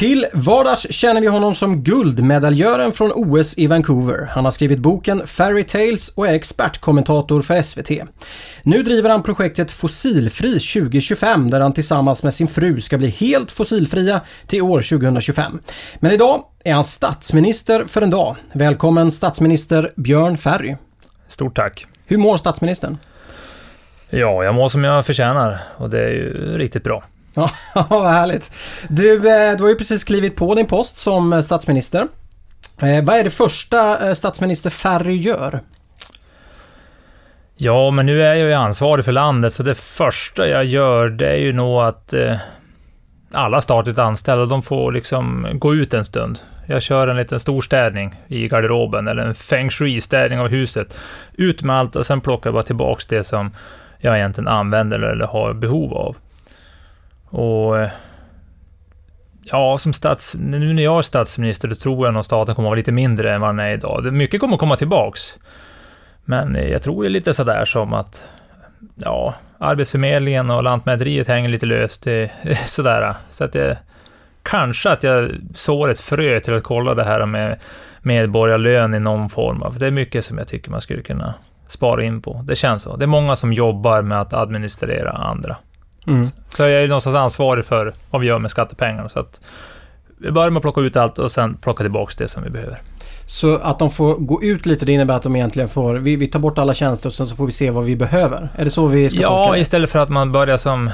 Till vardags känner vi honom som guldmedaljören från OS i Vancouver. Han har skrivit boken Fairy Tales och är expertkommentator för SVT. Nu driver han projektet Fossilfri 2025 där han tillsammans med sin fru ska bli helt fossilfria till år 2025. Men idag är han statsminister för en dag. Välkommen statsminister Björn Ferry. Stort tack. Hur mår statsministern? Ja, jag mår som jag förtjänar och det är ju riktigt bra. Ja, vad härligt. Du, eh, du har ju precis klivit på din post som eh, statsminister. Eh, vad är det första statsminister Ferry gör? Ja, men nu är jag ju ansvarig för landet, så det första jag gör, det är ju nog att eh, alla statligt anställda, de får liksom gå ut en stund. Jag kör en liten storstädning i garderoben, eller en feng shui-städning av huset. Ut med allt och sen plockar jag bara tillbaks det som jag egentligen använder eller har behov av. Och eh, ja, som stats, nu när jag är statsminister, då tror jag nog staten kommer att vara lite mindre än vad den är idag. Mycket kommer att komma tillbaks. Men eh, jag tror ju lite sådär som att, ja, Arbetsförmedlingen och Lantmäteriet hänger lite löst, sådär. Så att det, kanske att jag sår ett frö till att kolla det här med medborgarlön i någon form För det är mycket som jag tycker man skulle kunna spara in på. Det känns så. Det är många som jobbar med att administrera andra. Mm. Så jag är någonstans ansvarig för vad vi gör med skattepengarna. Så att vi börjar med att plocka ut allt och sen plocka tillbaka det som vi behöver. Så att de får gå ut lite, det innebär att de egentligen får... Vi, vi tar bort alla tjänster och sen så får vi se vad vi behöver. Är det så vi ska Ja, tolka det? istället för att man börjar som...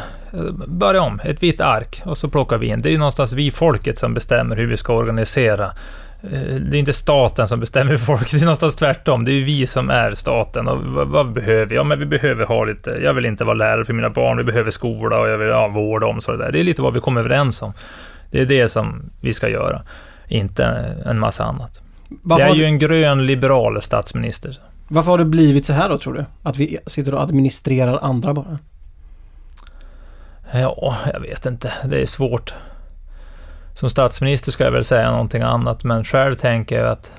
Börja om, ett vitt ark och så plockar vi in. Det är ju någonstans vi folket som bestämmer hur vi ska organisera det är inte staten som bestämmer folk, det är någonstans tvärtom. Det är ju vi som är staten. Och vad, vad, behöver vi? Ja, men vi behöver ha lite... Jag vill inte vara lärare för mina barn, vi behöver skola och jag vill ha vård och omsorg. Där. Det är lite vad vi kommer överens om. Det är det som vi ska göra, inte en massa annat. Varför jag är ju en grön liberal statsminister. Varför har det blivit så här då, tror du? Att vi sitter och administrerar andra bara? Ja, jag vet inte. Det är svårt som statsminister ska jag väl säga någonting annat, men själv tänker jag att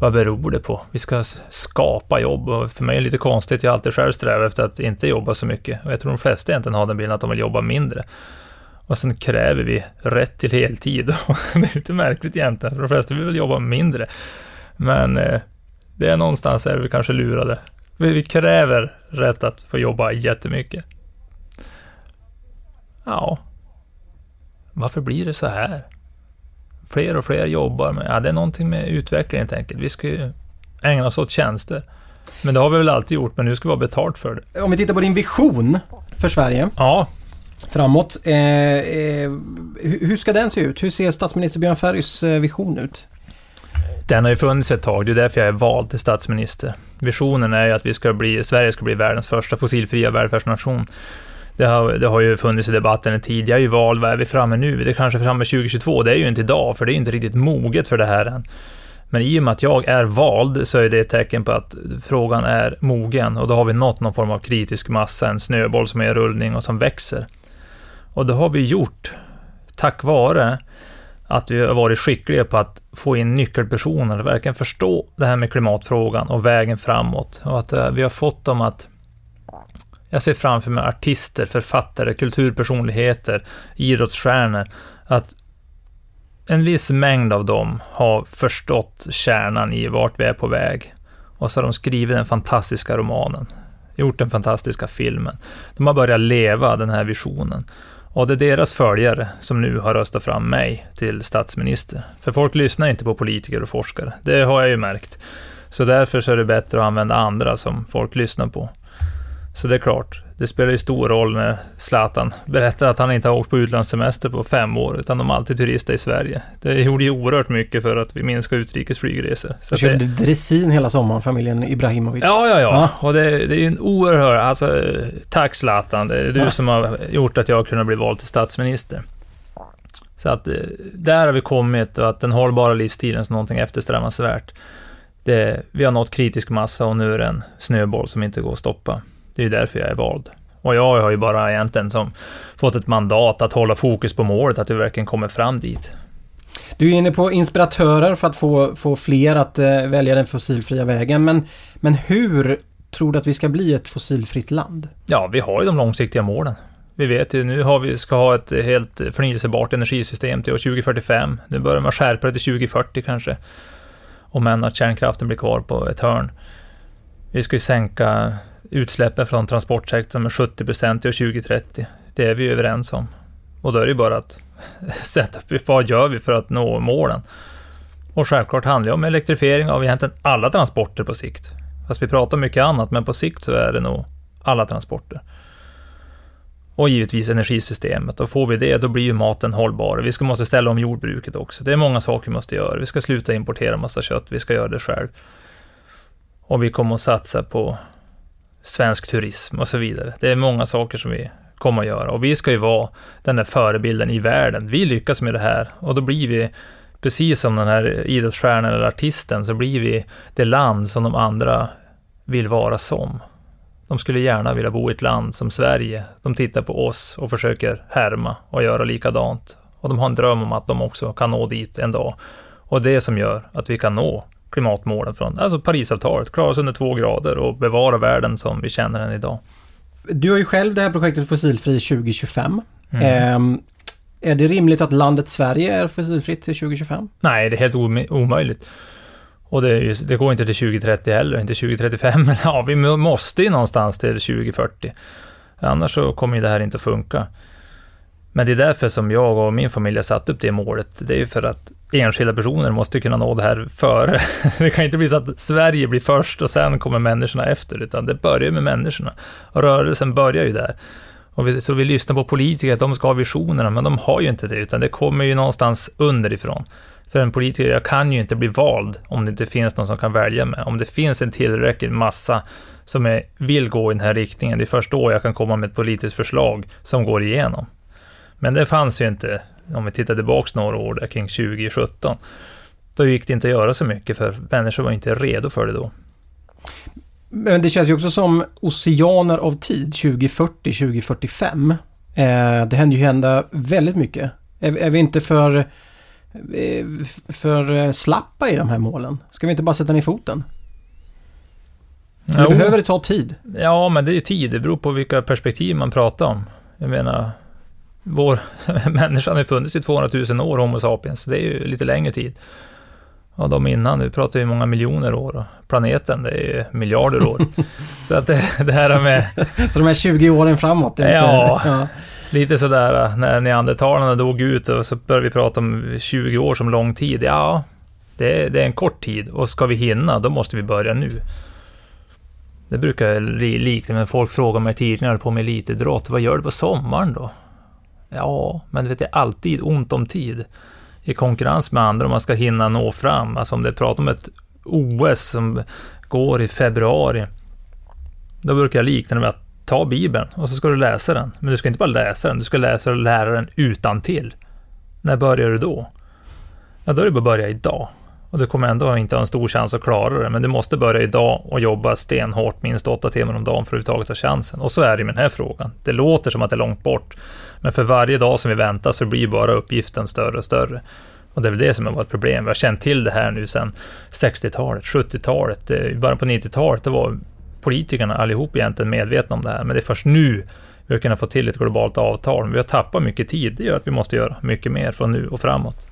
vad beror det på? Vi ska skapa jobb och för mig är det lite konstigt. Jag har alltid själv strävat efter att inte jobba så mycket och jag tror de flesta egentligen har den bilden att de vill jobba mindre. Och sen kräver vi rätt till heltid. och det är lite märkligt egentligen, för de flesta vill väl jobba mindre. Men eh, det är någonstans är vi kanske lurade. Vi kräver rätt att få jobba jättemycket. Ja, varför blir det så här? Fler och fler jobbar med, ja det är någonting med utveckling helt enkelt. Vi ska ju ägna oss åt tjänster. Men det har vi väl alltid gjort, men nu ska vi ha betalt för det. Om vi tittar på din vision för Sverige. Ja. Framåt. Eh, eh, hur ska den se ut? Hur ser statsminister Björn Ferrys eh, vision ut? Den har ju funnits ett tag, det är därför jag är vald till statsminister. Visionen är ju att vi ska bli, Sverige ska bli världens första fossilfria välfärdsnation. Det har, det har ju funnits i debatten tidigare ju val, vad är vi framme nu? Det är kanske framme 2022, det är ju inte idag, för det är inte riktigt moget för det här än. Men i och med att jag är vald så är det ett tecken på att frågan är mogen och då har vi nått någon form av kritisk massa, en snöboll som är i rullning och som växer. Och det har vi gjort tack vare att vi har varit skickliga på att få in nyckelpersoner, verkligen förstå det här med klimatfrågan och vägen framåt. Och att eh, vi har fått dem att... Jag ser framför mig artister, författare, kulturpersonligheter, idrottsstjärnor, att en viss mängd av dem har förstått kärnan i vart vi är på väg. Och så har de skrivit den fantastiska romanen, gjort den fantastiska filmen. De har börjat leva den här visionen. Och det är deras följare som nu har röstat fram mig till statsminister. För folk lyssnar inte på politiker och forskare. Det har jag ju märkt. Så därför så är det bättre att använda andra som folk lyssnar på. Så det är klart, det spelar ju stor roll när Zlatan berättar att han inte har åkt på utlandssemester på fem år, utan de alltid turistar i Sverige. Det gjorde ju oerhört mycket för att vi minskar utrikesflygresor. Så körde det... dressin hela sommaren, familjen Ibrahimovic. Ja, ja, ja. ja. Och det, det är ju en oerhörd... Alltså, tack Zlatan. Det är du ja. som har gjort att jag har kunnat bli vald till statsminister. Så att eh, där har vi kommit och att den hållbara livsstilen som någonting eftersträvansvärt. Det, vi har nått kritisk massa och nu är det en snöboll som inte går att stoppa. Det är ju därför jag är vald. Och jag har ju bara egentligen som fått ett mandat att hålla fokus på målet, att vi verkligen kommer fram dit. Du är inne på inspiratörer för att få, få fler att eh, välja den fossilfria vägen. Men, men hur tror du att vi ska bli ett fossilfritt land? Ja, vi har ju de långsiktiga målen. Vi vet ju, nu har vi, ska ha ett helt förnyelsebart energisystem till år 2045. Nu börjar man skärpa det till 2040 kanske. Om än att kärnkraften blir kvar på ett hörn. Vi ska ju sänka utsläppen från transportsektorn med 70 procent till 2030. Det är vi överens om. Och då är det ju bara att sätta upp vad gör vi för att nå målen. Och självklart handlar det om elektrifiering av egentligen alla transporter på sikt. Fast vi pratar mycket annat, men på sikt så är det nog alla transporter. Och givetvis energisystemet. Och får vi det, då blir ju maten hållbar. Vi ska måste ställa om jordbruket också. Det är många saker vi måste göra. Vi ska sluta importera massa kött, vi ska göra det själv. Och vi kommer att satsa på svensk turism och så vidare. Det är många saker som vi kommer att göra och vi ska ju vara den där förebilden i världen. Vi lyckas med det här och då blir vi, precis som den här idrottsstjärnan eller artisten, så blir vi det land som de andra vill vara som. De skulle gärna vilja bo i ett land som Sverige. De tittar på oss och försöker härma och göra likadant. Och de har en dröm om att de också kan nå dit en dag. Och det som gör att vi kan nå klimatmålen från alltså Parisavtalet, klara oss under två grader och bevara världen som vi känner den idag. Du har ju själv det här projektet Fossilfri 2025. Mm. Eh, är det rimligt att landet Sverige är fossilfritt till 2025? Nej, det är helt omöjligt. Och det, ju, det, går inte till 2030 heller, inte 2035, men ja, vi måste ju någonstans till 2040. Annars så kommer ju det här inte att funka. Men det är därför som jag och min familj har satt upp det målet. Det är ju för att enskilda personer måste kunna nå det här före. Det kan inte bli så att Sverige blir först och sen kommer människorna efter, utan det börjar med människorna. Och rörelsen börjar ju där. Och vi, så vi lyssnar på politiker, att de ska ha visionerna, men de har ju inte det, utan det kommer ju någonstans underifrån. För en politiker, jag kan ju inte bli vald om det inte finns någon som kan välja mig. Om det finns en tillräcklig massa som är, vill gå i den här riktningen, det är först då jag kan komma med ett politiskt förslag som går igenom. Men det fanns ju inte, om vi tittar tillbaka några år där kring 2017, då gick det inte att göra så mycket för människor var inte redo för det då. Men det känns ju också som oceaner av tid, 2040, 2045. Eh, det händer ju hända väldigt mycket. Är, är vi inte för, eh, för slappa i de här målen? Ska vi inte bara sätta ner foten? Eller behöver det ta tid? Ja, men det är ju tid. Det beror på vilka perspektiv man pratar om. Jag menar, vår människan har funnits i 200 000 år, Homo sapiens. Det är ju lite längre tid. Och de innan, nu pratar vi många miljoner år. Och planeten, det är miljarder år. så att det, det här med... så de här 20 åren framåt? Lite, ja, ja, lite sådär när neandertalarna dog ut och så började vi prata om 20 år som lång tid. Ja, det, det är en kort tid och ska vi hinna, då måste vi börja nu. Det brukar likna, men folk frågar mig tidigare på med elitidrott, vad gör du på sommaren då? Ja, men vet, det är alltid ont om tid i konkurrens med andra om man ska hinna nå fram. Alltså om det pratar om ett OS som går i februari, då brukar jag likna det med att ta Bibeln och så ska du läsa den. Men du ska inte bara läsa den, du ska läsa och lära den utan till. När börjar du då? Ja, då är det bara att börja idag. Och du kommer ändå inte ha en stor chans att klara det, men du måste börja idag och jobba stenhårt minst åtta timmar om dagen för att överhuvudtaget ha chansen. Och så är det med den här frågan. Det låter som att det är långt bort, men för varje dag som vi väntar så blir bara uppgiften större och större. Och det är väl det som har varit ett problem. Vi har känt till det här nu sedan 60-talet, 70-talet, eh, i början på 90-talet, då var politikerna allihop egentligen medvetna om det här. Men det är först nu vi har kunnat få till ett globalt avtal. Vi har tappat mycket tid. Det gör att vi måste göra mycket mer från nu och framåt.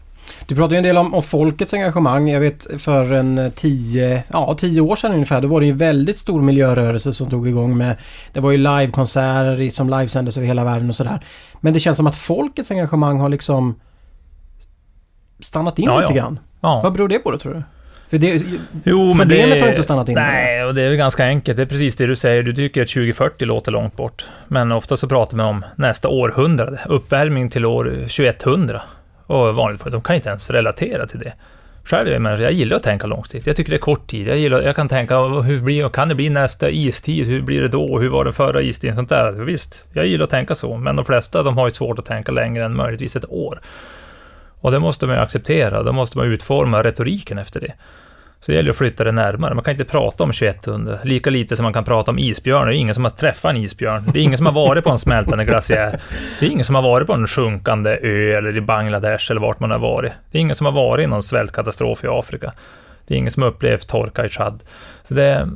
Du pratar ju en del om, om folkets engagemang. Jag vet för en tio, ja, tio år sedan ungefär, då var det en väldigt stor miljörörelse som drog igång med... Det var ju livekonserter som livesändes över hela världen och sådär. Men det känns som att folkets engagemang har liksom stannat in Ja, lite ja. grann. Ja. Vad beror det på då tror du? För det, Jo, men det, har inte stannat in Nej, och det är väl ganska enkelt. Det är precis det du säger. Du tycker att 2040 låter långt bort. Men ofta så pratar man om nästa århundrade. Uppvärmning till år 2100. Och vanligt folk, de kan inte ens relatera till det. Själv är jag människa, jag gillar att tänka långsiktigt. Jag tycker det är kort tid. Jag, gillar, jag kan tänka, hur blir, kan det bli nästa istid? Hur blir det då? Hur var den förra istiden? Sånt där. Alltså, visst, jag gillar att tänka så. Men de flesta, de har ju svårt att tänka längre än möjligtvis ett år. Och det måste man ju acceptera. Då måste man utforma retoriken efter det. Så det gäller att flytta det närmare. Man kan inte prata om 2100, lika lite som man kan prata om isbjörn. Det är ingen som har träffat en isbjörn. Det är ingen som har varit på en smältande glaciär. Det är ingen som har varit på en sjunkande ö eller i Bangladesh eller vart man har varit. Det är ingen som har varit i någon svältkatastrof i Afrika. Det är ingen som har upplevt torka i Chad. Så det...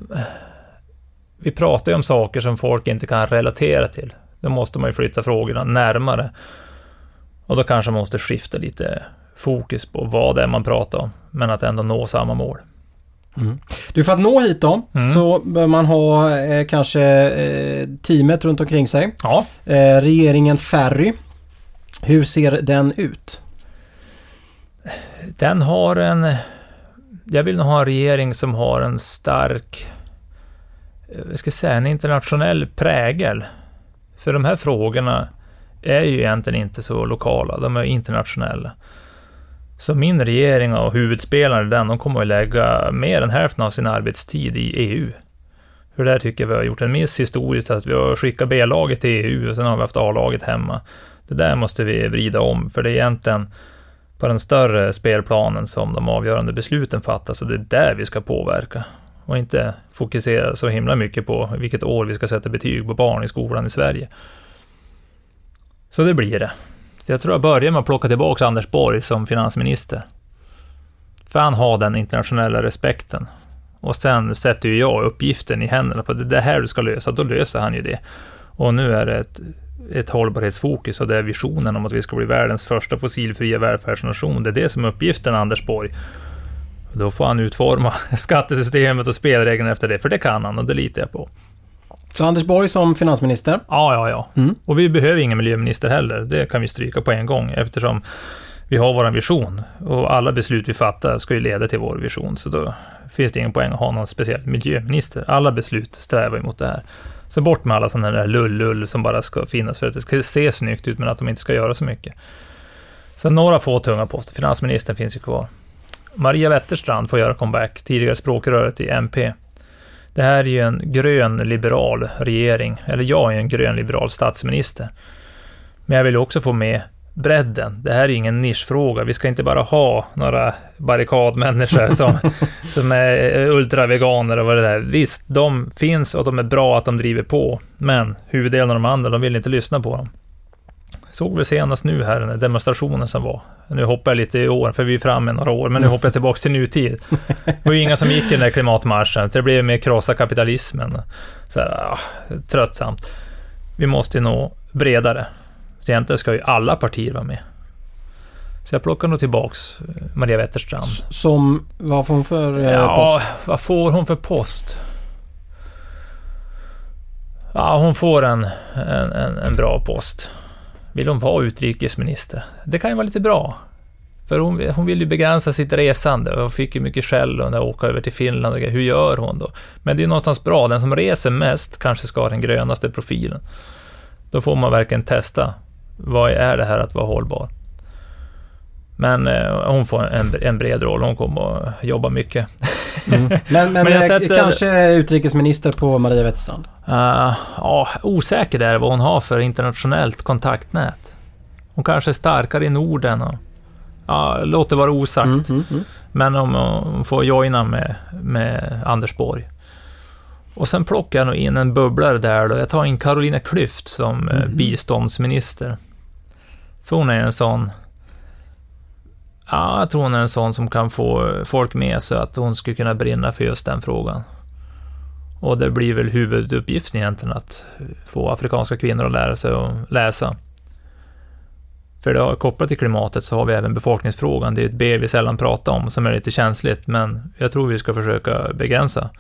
Vi pratar ju om saker som folk inte kan relatera till. Då måste man ju flytta frågorna närmare. Och då kanske man måste skifta lite fokus på vad det är man pratar om, men att ändå nå samma mål du, för att nå hit då Mm. så bör man ha eh, kanske eh, teamet runt omkring sig. Ja, Eh, regeringen Ferry. Hur ser den ut? den har en... Jag vill nog ha en regering som har en stark, eh, jag ska säga, en internationell prägel. För de här frågorna är ju egentligen inte så lokala, de är internationella. Så min regering och huvudspelarna i den, de kommer att lägga mer än hälften av sin arbetstid i EU. För där tycker jag vi har gjort en miss historiskt, att vi har skickat B-laget till EU och sen har vi haft A-laget hemma. Det där måste vi vrida om, för det är egentligen på den större spelplanen som de avgörande besluten fattas och det är där vi ska påverka. Och inte fokusera så himla mycket på vilket år vi ska sätta betyg på barn i skolan i Sverige. Så det blir det. Så jag tror jag börjar med att plocka tillbaka Anders Borg som finansminister. För han har den internationella respekten. Och sen sätter ju jag uppgiften i händerna på det, det här du ska lösa, då löser han ju det. Och nu är det ett, ett hållbarhetsfokus och det är visionen om att vi ska bli världens första fossilfria välfärdsnation. Det är det som är uppgiften, Anders Borg. Då får han utforma skattesystemet och spelreglerna efter det, för det kan han och det litar jag på. Så Anders Borg som finansminister. Ja, ja, ja. Mm. Och vi behöver ingen miljöminister heller. Det kan vi stryka på en gång eftersom vi har vår vision och alla beslut vi fattar ska ju leda till vår vision. Så då finns det ingen poäng att ha någon speciell miljöminister. Alla beslut strävar emot det här. Så bort med alla sådana där lull-lull som bara ska finnas för att det ska se snyggt ut men att de inte ska göra så mycket. Så några få tunga poster. Finansministern finns ju kvar. Maria Wetterstrand får göra comeback, tidigare språkröret i MP. Det här är ju en grön liberal regering, eller jag är en grön liberal statsminister. Men jag vill också få med bredden. Det här är ingen nischfråga. Vi ska inte bara ha några barrikadmänniskor som, som är ultraveganer och vad det är. Visst, de finns och de är bra att de driver på, men huvuddelen av de andra, de vill inte lyssna på dem. Såg vi senast nu här, den demonstrationen som var. Nu hoppar jag lite i år, för vi är framme några år, men nu hoppar jag tillbaka till nutid. Det var ju inga som gick i den där klimatmarschen, det blev mer krossa kapitalismen. Så här, ah, tröttsamt. Vi måste ju nå bredare. Så egentligen ska ju alla partier vara med. Så jag plockar nog tillbaks eh, Maria Wetterstrand. Som, vad får hon för eh, Ja, post? vad får hon för post? Ja, hon får en, en, en, en bra post. Vill hon vara utrikesminister? Det kan ju vara lite bra. För hon, hon vill ju begränsa sitt resande och fick ju mycket skäll när hon åka över till Finland. och Hur gör hon då? Men det är någonstans bra. Den som reser mest kanske ska ha den grönaste profilen. Då får man verkligen testa. Vad är det här att vara hållbar? Men eh, hon får en, en bred roll. Hon kommer att jobba mycket. Mm. Men, men, Men jag eh, sätter- kanske utrikesminister på Maria Wetterstrand? Uh, ja, osäker där vad hon har för internationellt kontaktnät. Hon kanske är starkare i Norden och... Ja, låt det vara osagt. Mm, mm, mm. Men om hon får joina med, med Anders Borg. Och sen plockar jag nog in en bubblare där då. Jag tar in Carolina Klüft som eh, Mhm. biståndsminister. För hon är en sån... Ja, jag tror hon är en sån som kan få folk med sig, att hon skulle kunna brinna för just den frågan. Och det blir väl huvuduppgiften egentligen, att få afrikanska kvinnor att lära sig att läsa. För det, kopplat till klimatet så har vi även befolkningsfrågan. Det är ett B vi sällan pratar om, som är lite känsligt, men jag tror vi ska försöka begränsa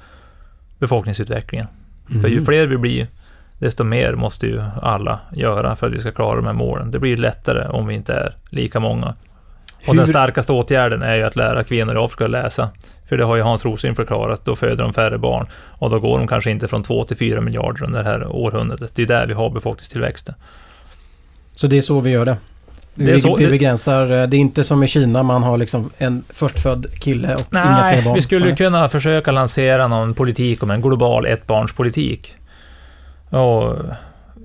befolkningsutvecklingen. Mm. För ju fler vi blir, desto mer måste ju alla göra för att vi ska klara de här målen. Det blir lättare om vi inte är lika många. Och Hur? den starkaste åtgärden är ju att lära kvinnor i Afrika att läsa. För det har ju Hans Rosling förklarat, då föder de färre barn. Och då går de kanske inte från 2 till 4 miljarder under det här århundradet. Det är där vi har befolkningstillväxten. Så det är så vi gör det? Det är så, vi begränsar, eh, det är inte som i Kina, man har liksom en förstfödd kille och nej, inga fler barn. vi skulle nej. kunna försöka lansera någon politik om en global ettbarnspolitik. Och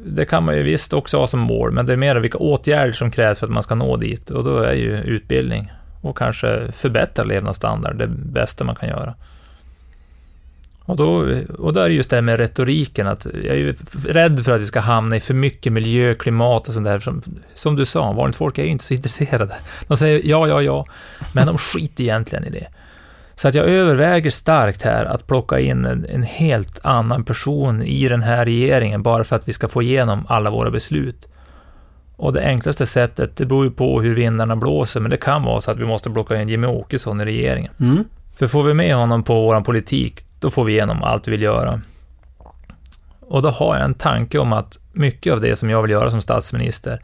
det kan man ju visst också ha som mål, men det är mer vilka åtgärder som krävs för att man ska nå dit. Och då är ju utbildning och kanske förbättra levnadsstandard det bästa man kan göra. Och då, och då är det just det här med retoriken, att jag är ju rädd för att vi ska hamna i för mycket miljö, klimat och sånt där. Som, som du sa, vanligt folk är ju inte så intresserade. De säger ja, ja, ja, men de skiter egentligen i det. Så att jag överväger starkt här att plocka in en, en, helt annan person i den här regeringen, bara för att vi ska få igenom alla våra beslut. Och det enklaste sättet, det beror ju på hur vindarna blåser, men det kan vara så att vi måste plocka in Jimmy Åkesson i regeringen. Mm. För får vi med honom på vår politik, då får vi igenom allt vi vill göra. Och då har jag en tanke om att mycket av det som jag vill göra som statsminister,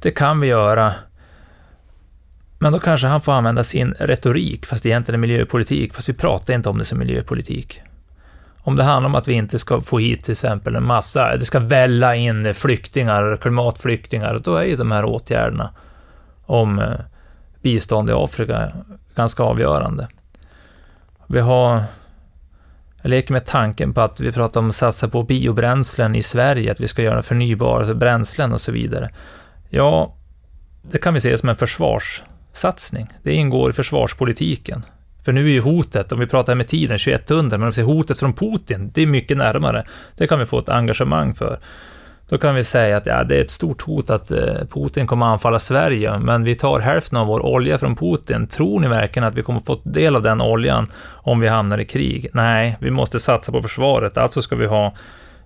det kan vi göra men då kanske han får använda sin retorik, fast egentligen är miljöpolitik, fast vi pratar inte om det som miljöpolitik. Om det handlar om att vi inte ska få hit till exempel en massa, det ska välla in flyktingar, klimatflyktingar, då är ju de här åtgärderna om eh, bistånd i Afrika ganska avgörande. Vi har jag leker med tanken på att vi pratar om att satsa på biobränslen i Sverige, att vi ska göra förnybara bränslen och så vidare. Ja, det kan vi se som en försvars satsning. Det ingår i försvarspolitiken. För nu är ju hotet, om vi pratar med tiden, 2100, men om vi ser hotet från Putin, det är mycket närmare. Det kan vi få ett engagemang för. Då kan vi säga att ja, det är ett stort hot att eh, Putin kommer att anfalla Sverige, men vi tar hälften av vår olja från Putin. Tror ni verkligen att vi kommer få del av den oljan om vi hamnar i krig? Nej, vi måste satsa på försvaret, alltså ska vi ha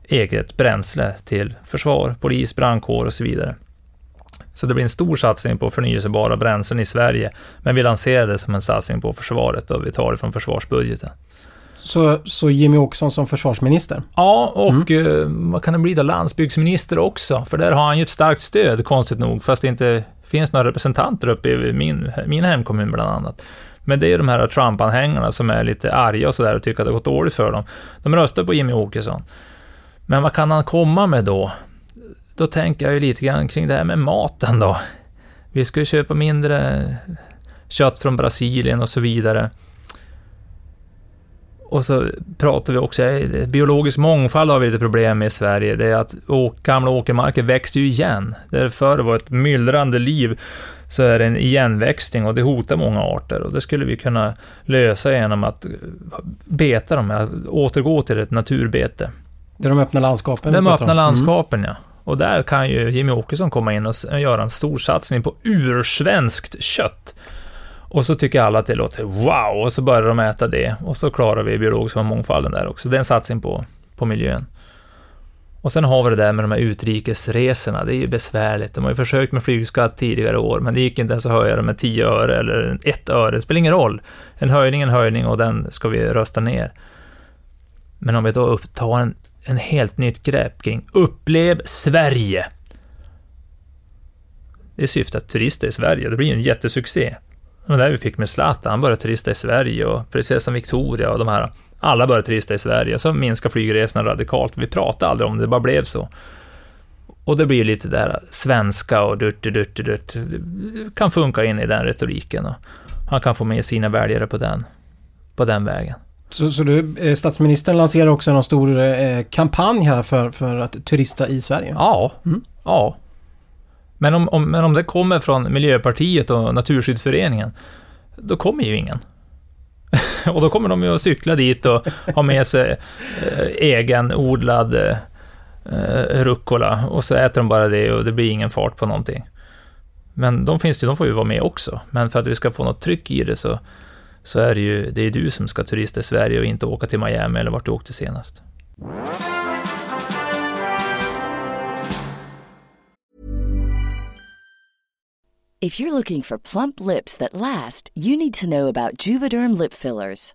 eget bränsle till försvar, polis, brandkår och så vidare. Så det blir en stor satsning på förnyelsebara bränslen i Sverige, men vi lanserar det som en satsning på försvaret och vi tar det från försvarsbudgeten. Så, så Jimmy Åkesson som försvarsminister? Ja, och mm. vad kan det bli då? Landsbygdsminister också, för där har han ju ett starkt stöd, konstigt nog, fast det inte finns några representanter uppe i min, min hemkommun bland annat. Men det är de här Trump-anhängarna som är lite arga och sådär och tycker att det har gått dåligt för dem. De röstar på Jimmy Åkesson. Men vad kan han komma med då? Då tänker jag ju lite grann kring det här med maten då. Vi ska ju köpa mindre kött från Brasilien och så vidare. Och så pratar vi också, biologisk mångfald har vi lite problem med i Sverige. Det är att gamla åkermarker växer ju igen. Där förr var ett myllrande liv, så är det en igenväxting och det hotar många arter. Och det skulle vi kunna lösa genom att beta dem, att återgå till ett naturbete. Det är de öppna landskapen? De öppna landskapen, mm. ja. Och där kan ju Jimmy Åkesson komma in och göra en stor satsning på ursvenskt kött. Och så tycker alla att det låter wow, och så börjar de äta det. Och så klarar vi biologiska mångfalden där också. Det är en satsning på, på miljön. Och sen har vi det där med de här utrikesresorna. Det är ju besvärligt. De har ju försökt med flygskatt tidigare år, men det gick inte ens att höja det med 10 öre eller 1 öre. Det spelar ingen roll. En höjning är en höjning och den ska vi rösta ner. Men om vi då tar en, en helt nytt grepp kring Upplev Sverige. Det är syftet att turista i Sverige. Det blir en jättesuccé. Det var där vi fick med Zlatan. Han började turista i Sverige och prinsessan Victoria och de här. Alla började turista i Sverige. Så minskade flygresorna radikalt. Vi pratade aldrig om det, det bara blev så. Och det blir lite där svenska och dutt, dutt, dutt. Det kan funka in i den retoriken. Och han kan få med sina väljare på den, på den vägen. Så, så du, eh, statsministern lanserar också en stor eh, kampanj här för, för att turista i Sverige? Ja, mm. ja. Men om, om, men om det kommer från Miljöpartiet och Naturskyddsföreningen, då kommer ju ingen. och då kommer de ju att cykla dit och ha med sig eh, egenodlad eh, rucola och så äter de bara det och det blir ingen fart på någonting. Men de finns ju, de får ju vara med också. Men för att vi ska få något tryck i det så, så är det ju det är du som ska turista i Sverige och inte åka till Miami eller vart du åkte senast. If you're looking for plump lips that last, you need to know about Juvederm lip fillers.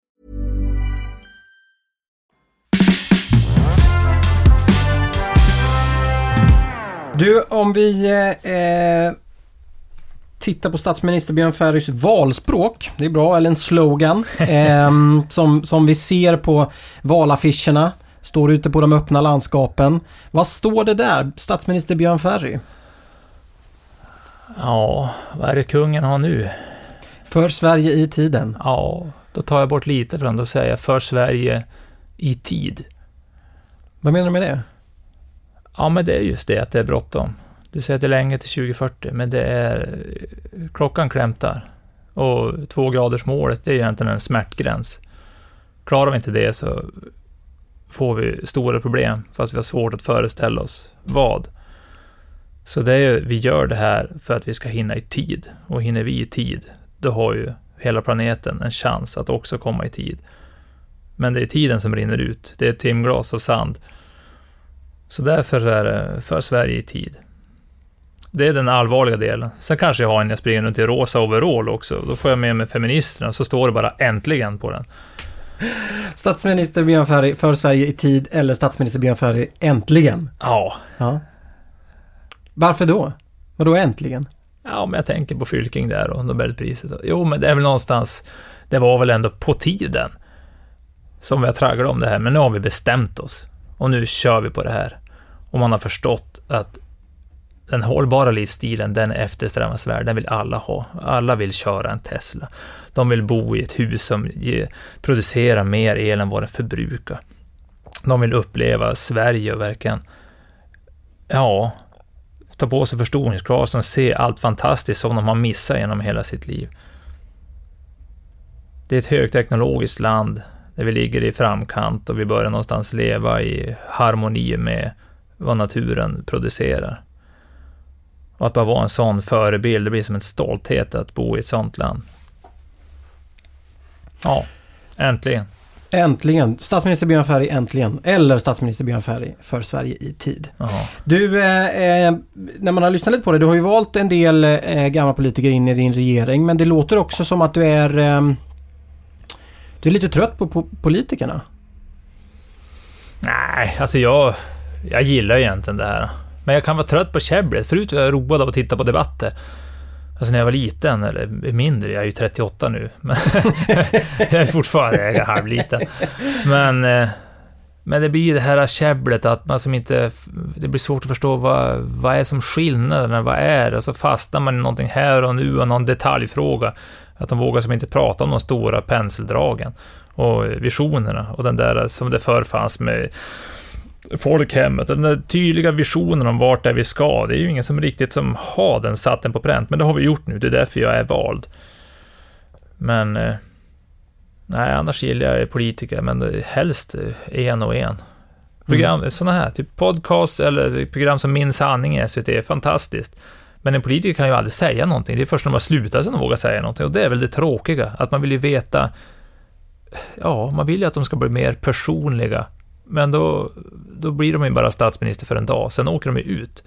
Du, om vi eh, tittar på statsminister Björn Ferrys valspråk. Det är bra, eller en slogan. Eh, som, som vi ser på valaffischerna. Står ute på de öppna landskapen. Vad står det där? Statsminister Björn Ferry? Ja, vad är det kungen har nu? För Sverige i tiden. Ja, då tar jag bort lite från det och säger för Sverige i tid. Vad menar du med det? Ja, men det är just det att det är bråttom. Du säger att det är länge till 2040, men det är... Klockan klämtar. Och tvågradersmålet, det är egentligen en smärtgräns. Klarar vi inte det så får vi stora problem, fast vi har svårt att föreställa oss vad. Så det är, vi gör det här för att vi ska hinna i tid. Och hinner vi i tid, då har ju hela planeten en chans att också komma i tid. Men det är tiden som rinner ut. Det är ett timglas av sand. Så därför är det för Sverige i tid. Det är den allvarliga delen. Sen kanske jag har en jag springer runt i rosa overall också. Då får jag med mig feministerna, så står det bara äntligen på den. Statsminister Björn Ferry för Sverige i tid eller statsminister Björn Ferry äntligen? Ja. Ja. Varför då? Vadå äntligen? Ja, men jag tänker på Fylking där och Nobelpriset. Jo, men det är väl någonstans... Det var väl ändå på tiden som vi har tragglat om det här, men nu har vi bestämt oss. Och nu kör vi på det här. Och man har förstått att den hållbara livsstilen, den är eftersträvansvärd. Den vill alla ha. Alla vill köra en Tesla. De vill bo i ett hus som ge, producerar mer el än vad den förbrukar. De vill uppleva Sverige och verkligen, ja, ta på sig förstoringsglasen och se allt fantastiskt som de har missat genom hela sitt liv. Det är ett högteknologiskt land där vi ligger i framkant och vi börjar någonstans leva i harmoni med vad naturen producerar. Och att bara vara en sån förebild, det blir som en stolthet att bo i ett sånt land. Ja, äntligen. Äntligen. Statsminister Björn Ferry äntligen. Eller statsminister Björn Ferry för Sverige i tid. Aha. Du, eh, eh, när man har lyssnat lite på det, du har ju valt en del eh, gamla politiker in i din regering, men det låter också som att du är eh, du är lite trött på, på politikerna. Nej, alltså jag, jag gillar egentligen det här. Men jag kan vara trött på käbblet. Förut var jag road av att titta på debatter. Alltså när jag var liten, eller mindre, jag är ju 38 nu, men jag är fortfarande jag är halvliten. Men, eh, men det blir ju det här käbblet att man som inte... Det blir svårt att förstå vad, vad är som skillnaderna, vad är det? Och så fastnar man i någonting här och nu och någon detaljfråga. Att de vågar som inte prata om de stora penseldragen och visionerna och den där som det förr fanns med folkhemmet. Den där tydliga visionen om vart det är vi ska. Det är ju ingen som riktigt som har den satt den på pränt, men det har vi gjort nu. Det är därför jag är vald. Men... Eh, nej, annars gillar jag politiker, men helst en och en. Program, mm. sådana här, typ podcast eller program som Min sanning i SVT är fantastiskt. Men en politiker kan ju aldrig säga någonting. Det är först när man slutar som de vågar säga någonting. Och det är väl det tråkiga, att man vill ju veta... Ja, man vill ju att de ska bli mer personliga men då, då blir de ju bara statsminister för en dag, sen åker de ju ut.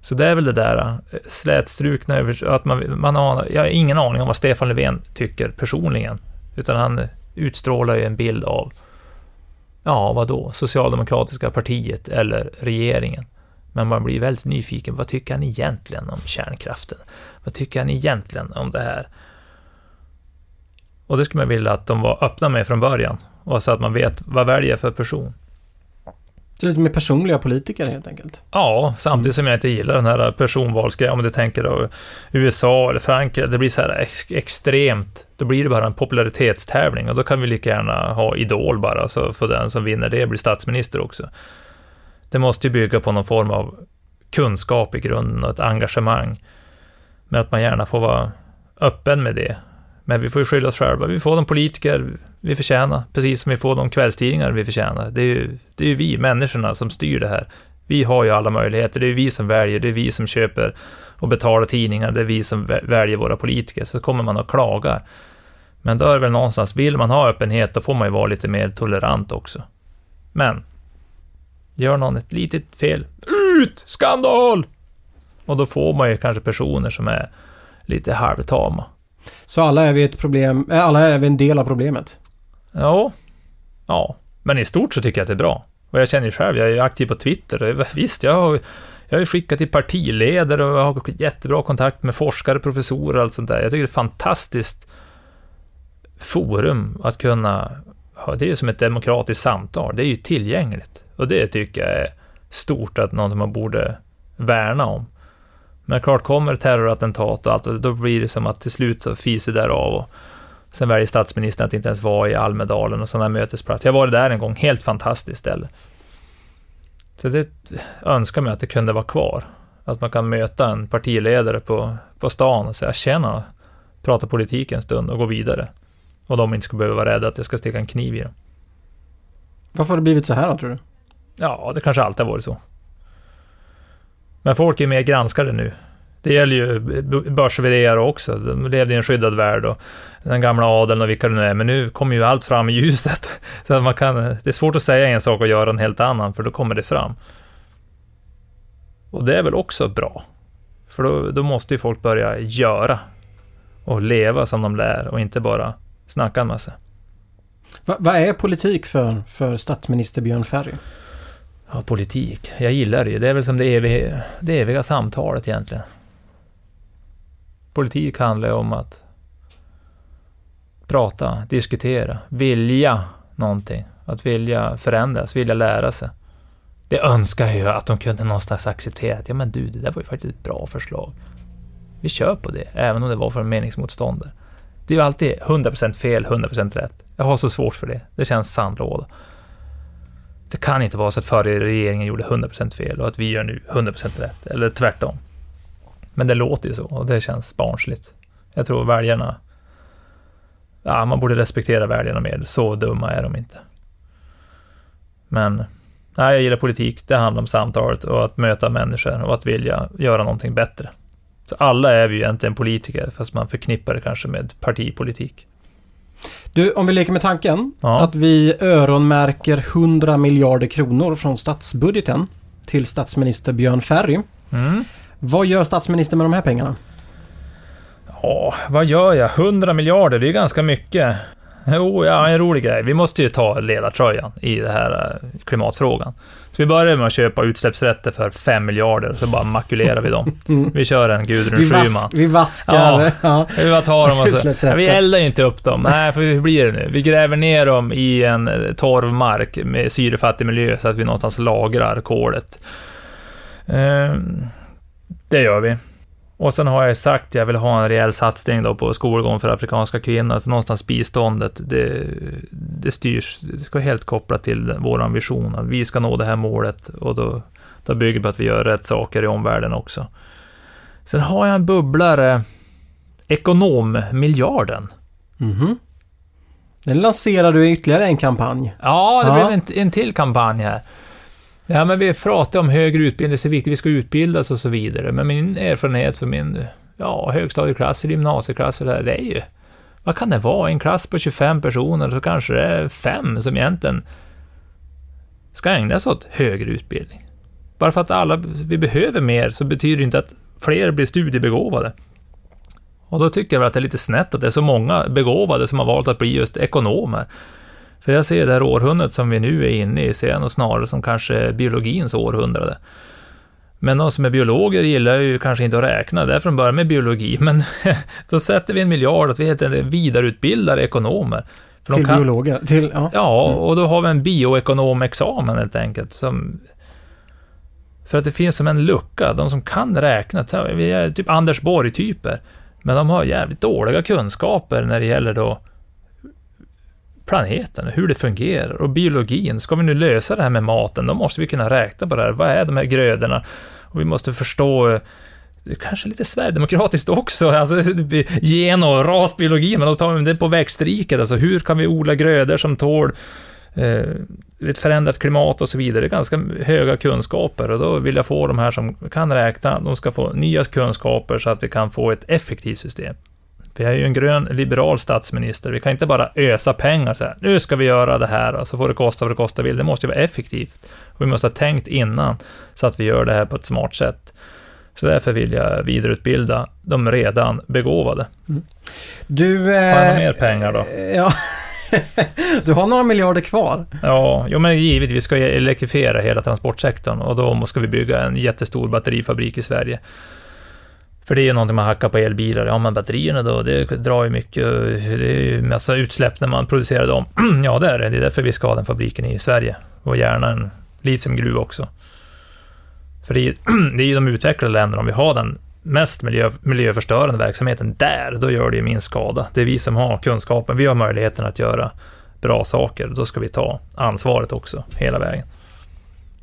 Så det är väl det där eh, slätstrukna, att man, man har, jag har ingen aning om vad Stefan Löfven tycker personligen, utan han utstrålar ju en bild av, ja, vad då, Socialdemokratiska partiet eller regeringen. Men man blir väldigt nyfiken, vad tycker han egentligen om kärnkraften? Vad tycker han egentligen om det här? Och det skulle man vilja att de var öppna med från början. Och så att man vet vad väljer för person. Så lite mer personliga politiker helt enkelt? Ja, samtidigt som jag inte gillar den här personvalsgrejen. Om du tänker då USA eller Frankrike, det blir så här ex extremt. Då blir det bara en popularitetstävling och då kan vi lika gärna ha Idol bara, så för den som vinner det blir statsminister också. Det måste ju bygga på någon form av kunskap i grunden och ett engagemang. Men att man gärna får vara öppen med det men vi får ju skylla oss själva. Vi får de politiker vi förtjänar, precis som vi får de kvällstidningar vi förtjänar. Det är ju, det är ju vi, människorna, som styr det här. Vi har ju alla möjligheter, det är vi som väljer, det är vi som köper och betalar tidningar, det är vi som väljer våra politiker. Så kommer man och klagar. Men då är det väl någonstans, vill man ha öppenhet, då får man ju vara lite mer tolerant också. Men, gör någon ett litet fel, ut! Skandal! Och då får man ju kanske personer som är lite halvtama. Så alla är vi ett problem, eh, alla är vi en del av problemet? Ja. Ja. Men i stort så tycker jag att det är bra. Och jag känner ju själv, jag är ju aktiv på Twitter. Visst, jag har, jag har skickat till partiledare och har jättebra kontakt med forskare, professorer och allt sånt där. Jag tycker det är ett fantastiskt forum att kunna ha. Det är ju som ett demokratiskt samtal. Det är ju tillgängligt. Och det tycker jag är stort att något man borde värna om. Men klart, kommer terrorattentat och allt, då blir det som att till slut så fiser därav och sen väljer statsministern att inte ens vara i Almedalen och sådana mötesplatser. Jag var där en gång, helt fantastiskt ställe. Så det önskar mig att det kunde vara kvar. Att man kan möta en partiledare på, på stan och säga tjena, prata politik en stund och gå vidare. Och de inte ska behöva vara rädda att jag ska sticka en kniv i dem. Varför har det blivit så här då, tror du? Ja, det kanske alltid har varit så. Men folk är mer granskade nu. Det gäller ju börs också. De levde i en skyddad värld och den gamla adeln och vilka det nu är. Men nu kommer ju allt fram i ljuset. Så att man kan, det är svårt att säga en sak och göra en helt annan, för då kommer det fram. Och det är väl också bra. För då, då måste ju folk börja göra och leva som de lär och inte bara snacka en massa. Vad är politik för, för statsminister Björn Ferry? Ja, politik. Jag gillar det ju. Det är väl som det eviga, det eviga samtalet egentligen. Politik handlar ju om att prata, diskutera, vilja någonting. Att vilja förändras, vilja lära sig. Det önskar jag ju att de kunde någonstans acceptera. Ja men du, det där var ju faktiskt ett bra förslag. Vi kör på det, även om det var för en meningsmotståndare. Det är ju alltid 100% fel, 100% rätt. Jag har så svårt för det. Det känns sandlåda. Det kan inte vara så att förra regeringen gjorde 100% fel och att vi gör nu 100% rätt, eller tvärtom. Men det låter ju så och det känns barnsligt. Jag tror väljarna... Ja, man borde respektera väljarna mer. Så dumma är de inte. Men... Nej, jag gillar politik. Det handlar om samtalet och att möta människor och att vilja göra någonting bättre. Så alla är vi ju egentligen politiker, fast man förknippar det kanske med partipolitik. Du, om vi leker med tanken ja. att vi öronmärker 100 miljarder kronor från statsbudgeten till statsminister Björn Ferry. Mm. Vad gör statsministern med de här pengarna? Ja, vad gör jag? 100 miljarder, det är ganska mycket. Jo, ja, en rolig grej. Vi måste ju ta ledartröjan i den här eh, klimatfrågan. Så vi börjar med att köpa utsläppsrätter för 5 miljarder, så bara makulerar vi dem. Vi kör en Gudrun Vi, Schyman. vi vaskar. Ja. Vi bara tar dem och så. Ja, vi eldar ju inte upp dem. Nej, för hur blir det nu? Vi gräver ner dem i en eh, torvmark med syrefattig miljö så att vi någonstans lagrar kolet. Ehm, det gör vi. Och sen har jag ju sagt att jag vill ha en rejäl satsning då på skolgång för afrikanska kvinnor. Så någonstans biståndet, det, det styrs, det ska helt kopplat till vår vision. Att vi ska nå det här målet och då, då bygger det på att vi gör rätt saker i omvärlden också. Sen har jag en bubblare, ekonommiljarden. Mhm. Den lanserar du ytterligare en kampanj. Ja, det Ja. blev en, en till kampanj här. Ja, men vi pratar om högre utbildning, det är så viktigt, vi ska utbildas och så vidare. Men min erfarenhet för min ja, högstadieklass eller gymnasieklass, det, där, det är ju... Vad kan det vara? En klass på 25 personer, så kanske det är fem som egentligen ska ägna sig åt högre utbildning. Bara för att alla, vi behöver mer, så betyder det inte att fler blir studiebegåvade. Och då tycker jag väl att det är lite snett att det är så många begåvade som har valt att bli just ekonomer. För jag ser det här århundradet som vi nu är inne i, ser jag nog snarare som kanske biologins århundrade. Men de som är biologer gillar ju kanske inte att räkna, därför de börjar med biologi. Men då sätter vi en miljard att vi helt enkelt vidareutbildar ekonomer. För Till kan- biologer. Till, ja. Ja, och då har vi en bioekonomexamen helt enkelt. Som, för att det finns som en lucka. De som kan räkna, vi är typ Anders Borg-typer. Men de har jävligt dåliga kunskaper när det gäller då planeten, hur det fungerar och biologin. Ska vi nu lösa det här med maten, då måste vi kunna räkna på det här. Vad är de här grödorna? Och vi måste förstå det är kanske lite sverigedemokratiskt också, alltså gen och rasbiologi, men då tar vi det på växtriket, alltså hur kan vi odla grödor som tål eh, ett förändrat klimat och så vidare. Det är ganska höga kunskaper och då vill jag få de här som kan räkna, de ska få nya kunskaper så att vi kan få ett effektivt system. Vi är ju en grön liberal statsminister, vi kan inte bara ösa pengar så här, nu ska vi göra det här och så får det kosta vad det kosta vill. Det måste ju vara effektivt. Och vi måste ha tänkt innan så att vi gör det här på ett smart sätt. Så därför vill jag vidareutbilda de redan begåvade. Du... Har jag Eh, mer pengar då? ja. du har några miljarder kvar. Ja, jo men givetvis ska jag elektrifiera hela transportsektorn och då ska vi bygga en jättestor batterifabrik i Sverige. För det är ju någonting man hackar på elbilar. Ja, men batterierna då, det drar ju mycket, det är ju massa utsläpp när man producerar dem. ja, det är det. Det är därför vi ska ha den fabriken i Sverige. Och gärna en litiumgruva också. För det är, det är ju de utvecklade länderna, om vi har den mest miljö, miljöförstörande verksamheten där, då gör det ju minst skada. Det är vi som har kunskapen, vi har möjligheten att göra bra saker, då ska vi ta ansvaret också, hela vägen.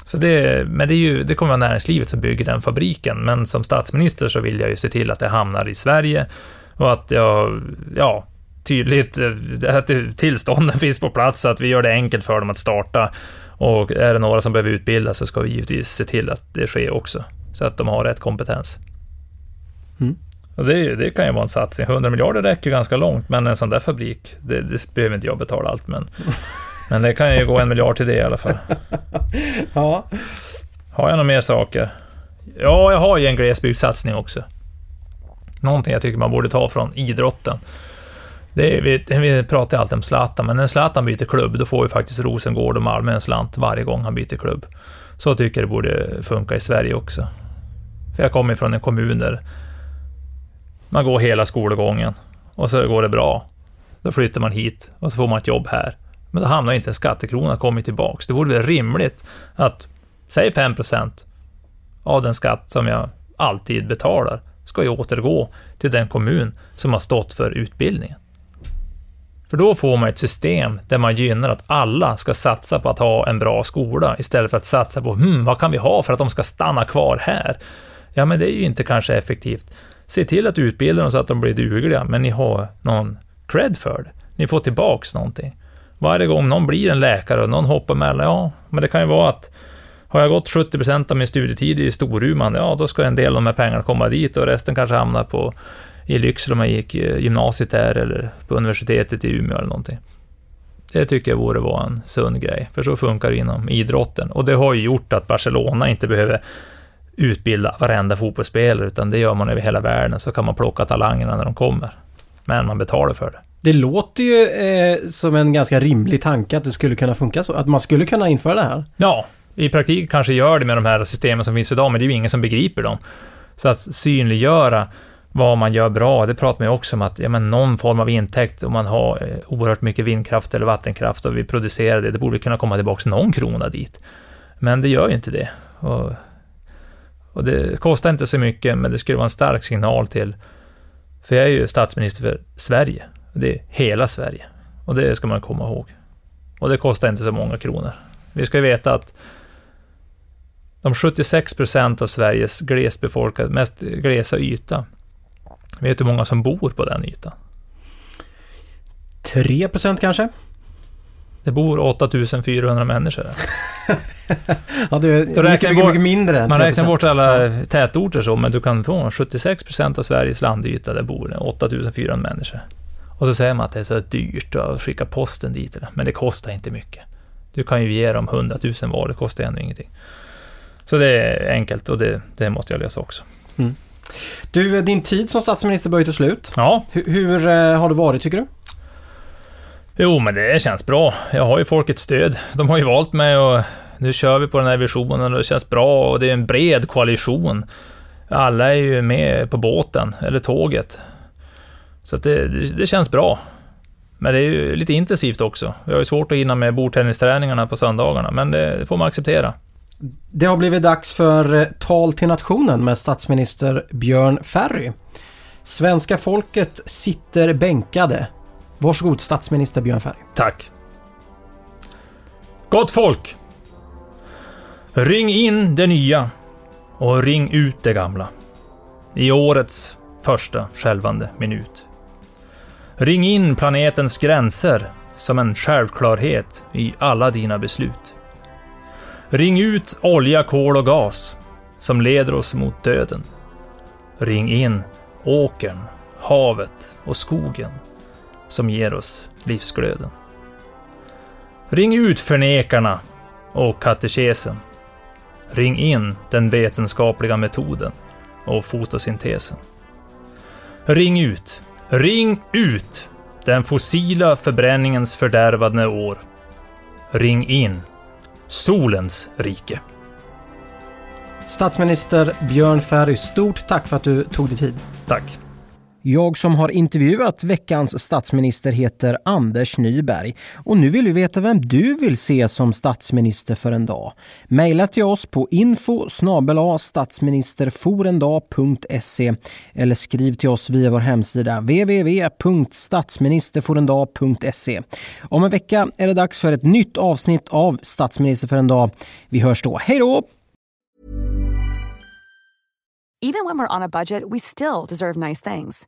Så det, men det, är ju, det kommer vara näringslivet som bygger den fabriken, men som statsminister så vill jag ju se till att det hamnar i Sverige och att jag, ja, tydligt, eh, att tillstånden finns på plats så att vi gör det enkelt för dem att starta. Och är det några som behöver utbildas så ska vi givetvis se till att det sker också, så att de har rätt kompetens. Mm. Och det, det kan ju vara en satsning. 100 miljarder räcker ganska långt, men en sån där fabrik, det, det behöver inte jag betala allt, men, men det kan ju gå en miljard till det i alla fall. Ja. Har jag några mer saker? Ja, jag har ju en glesbygdssatsning också. Någonting jag tycker man borde ta från idrotten. Det är, vi, vi pratar alltid om Zlatan, men när Zlatan byter klubb, då får ju faktiskt Rosengård och Malmö en slant varje gång han byter klubb. Så tycker jag det borde funka i Sverige också. För jag kommer från en kommun där man går hela skolgången och så går det bra. Då flyttar man hit och så får man ett jobb här. Men då hamnar inte en skattekrona kommer tillbaks. Det vore väl rimligt att, säg 5% av den skatt som jag alltid betalar, ska ju återgå till den kommun som har stått för utbildningen. För då får man ett system där man gynnar att alla ska satsa på att ha en bra skola istället för att satsa på hmm, vad kan vi ha för att de ska stanna kvar här? Ja, men det är ju inte kanske effektivt. Se till att utbilda dem så att de blir dugliga, men ni har någon cred för det. Ni får tillbaks någonting. Varje gång någon blir en läkare och någon hoppar mellan, ja, men det kan ju vara att har jag gått 70% av min studietid i Storuman, ja, då ska en del av de här pengarna komma dit och resten kanske hamnar på i Lycksele om jag gick eh, gymnasiet där eller på universitetet i Umeå eller någonting. Det tycker jag borde vara en sund grej, för så funkar det inom idrotten. Och det har ju gjort att Barcelona inte behöver utbilda varenda fotbollsspelare, utan det gör man över hela världen, så kan man plocka talangerna när de kommer. Men man betalar för det. Det låter ju eh, som en ganska rimlig tanke att det skulle kunna funka så. Att man skulle kunna införa det här. Ja, i praktiken kanske gör det med de här systemen som finns idag, men det är ju ingen som begriper dem. Så att synliggöra vad man gör bra, det pratar man ju också om att ja, men någon form av intäkt, om man har eh, oerhört mycket vindkraft eller vattenkraft och vi producerar det, det borde kunna komma tillbaka någon krona dit. Men det gör ju inte det. Och, och det kostar inte så mycket, men det skulle vara en stark signal till... För jag är ju statsminister för Sverige. Det är hela Sverige. Och det ska man komma ihåg. Och det kostar inte så många kronor. Vi ska veta att de 76 procent av Sveriges glesbefolkade, mest glesa yta, vet du hur många som bor på den ytan? 3 procent kanske? Det bor 8400 människor där. ja, det är mycket, räknar mycket, bort- mycket mindre än Man 3%. räknar bort alla tätorter så, men du kan få 76 procent av Sveriges landyta, där bor det 8400 människor. Och så säger man att det är så dyrt att skicka posten dit, men det kostar inte mycket. Du kan ju ge dem 100 000 var, det kostar ändå ingenting. Så det är enkelt och det, det måste jag lösa också. Du, din tid som statsminister börjar ta slut. Ja, Hur, hur eh, har det varit tycker du? Jo, men det känns bra. Jag har ju folkets stöd. De har ju valt mig och nu kör vi på den här visionen och det känns bra och det är en bred koalition. Alla är ju med på båten, eller tåget. Så det, det känns bra. Men det är ju lite intensivt också. Vi har ju svårt att hinna med bordtennisträningarna på söndagarna, men det, det får man acceptera. Det har blivit dags för eh, Tal till nationen med statsminister Björn Ferry. Svenska folket sitter bänkade. Varsågod statsminister Björn Ferry. Tack. Gott folk! Ring in det nya och ring ut det gamla. I årets första skälvande minut. Ring in planetens gränser som en självklarhet i alla dina beslut. Ring ut olja, kol och gas som leder oss mot döden. Ring in åkern, havet och skogen som ger oss livsglöden. Ring ut förnekarna och katekesen. Ring in den vetenskapliga metoden och fotosyntesen. Ring ut, ring ut den fossila förbränningens fördärvade år. Ring in solens rike. Statsminister Björn Ferry, stort tack för att du tog dig tid. Tack. Jag som har intervjuat veckans statsminister heter Anders Nyberg och nu vill vi veta vem du vill se som statsminister för en dag. Maila till oss på info statsministerforendag.se eller skriv till oss via vår hemsida www.statsministerforendag.se. Om en vecka är det dags för ett nytt avsnitt av Statsminister för en dag. Vi hörs då. Hej då! Even when we're on a budget, we still deserve nice things.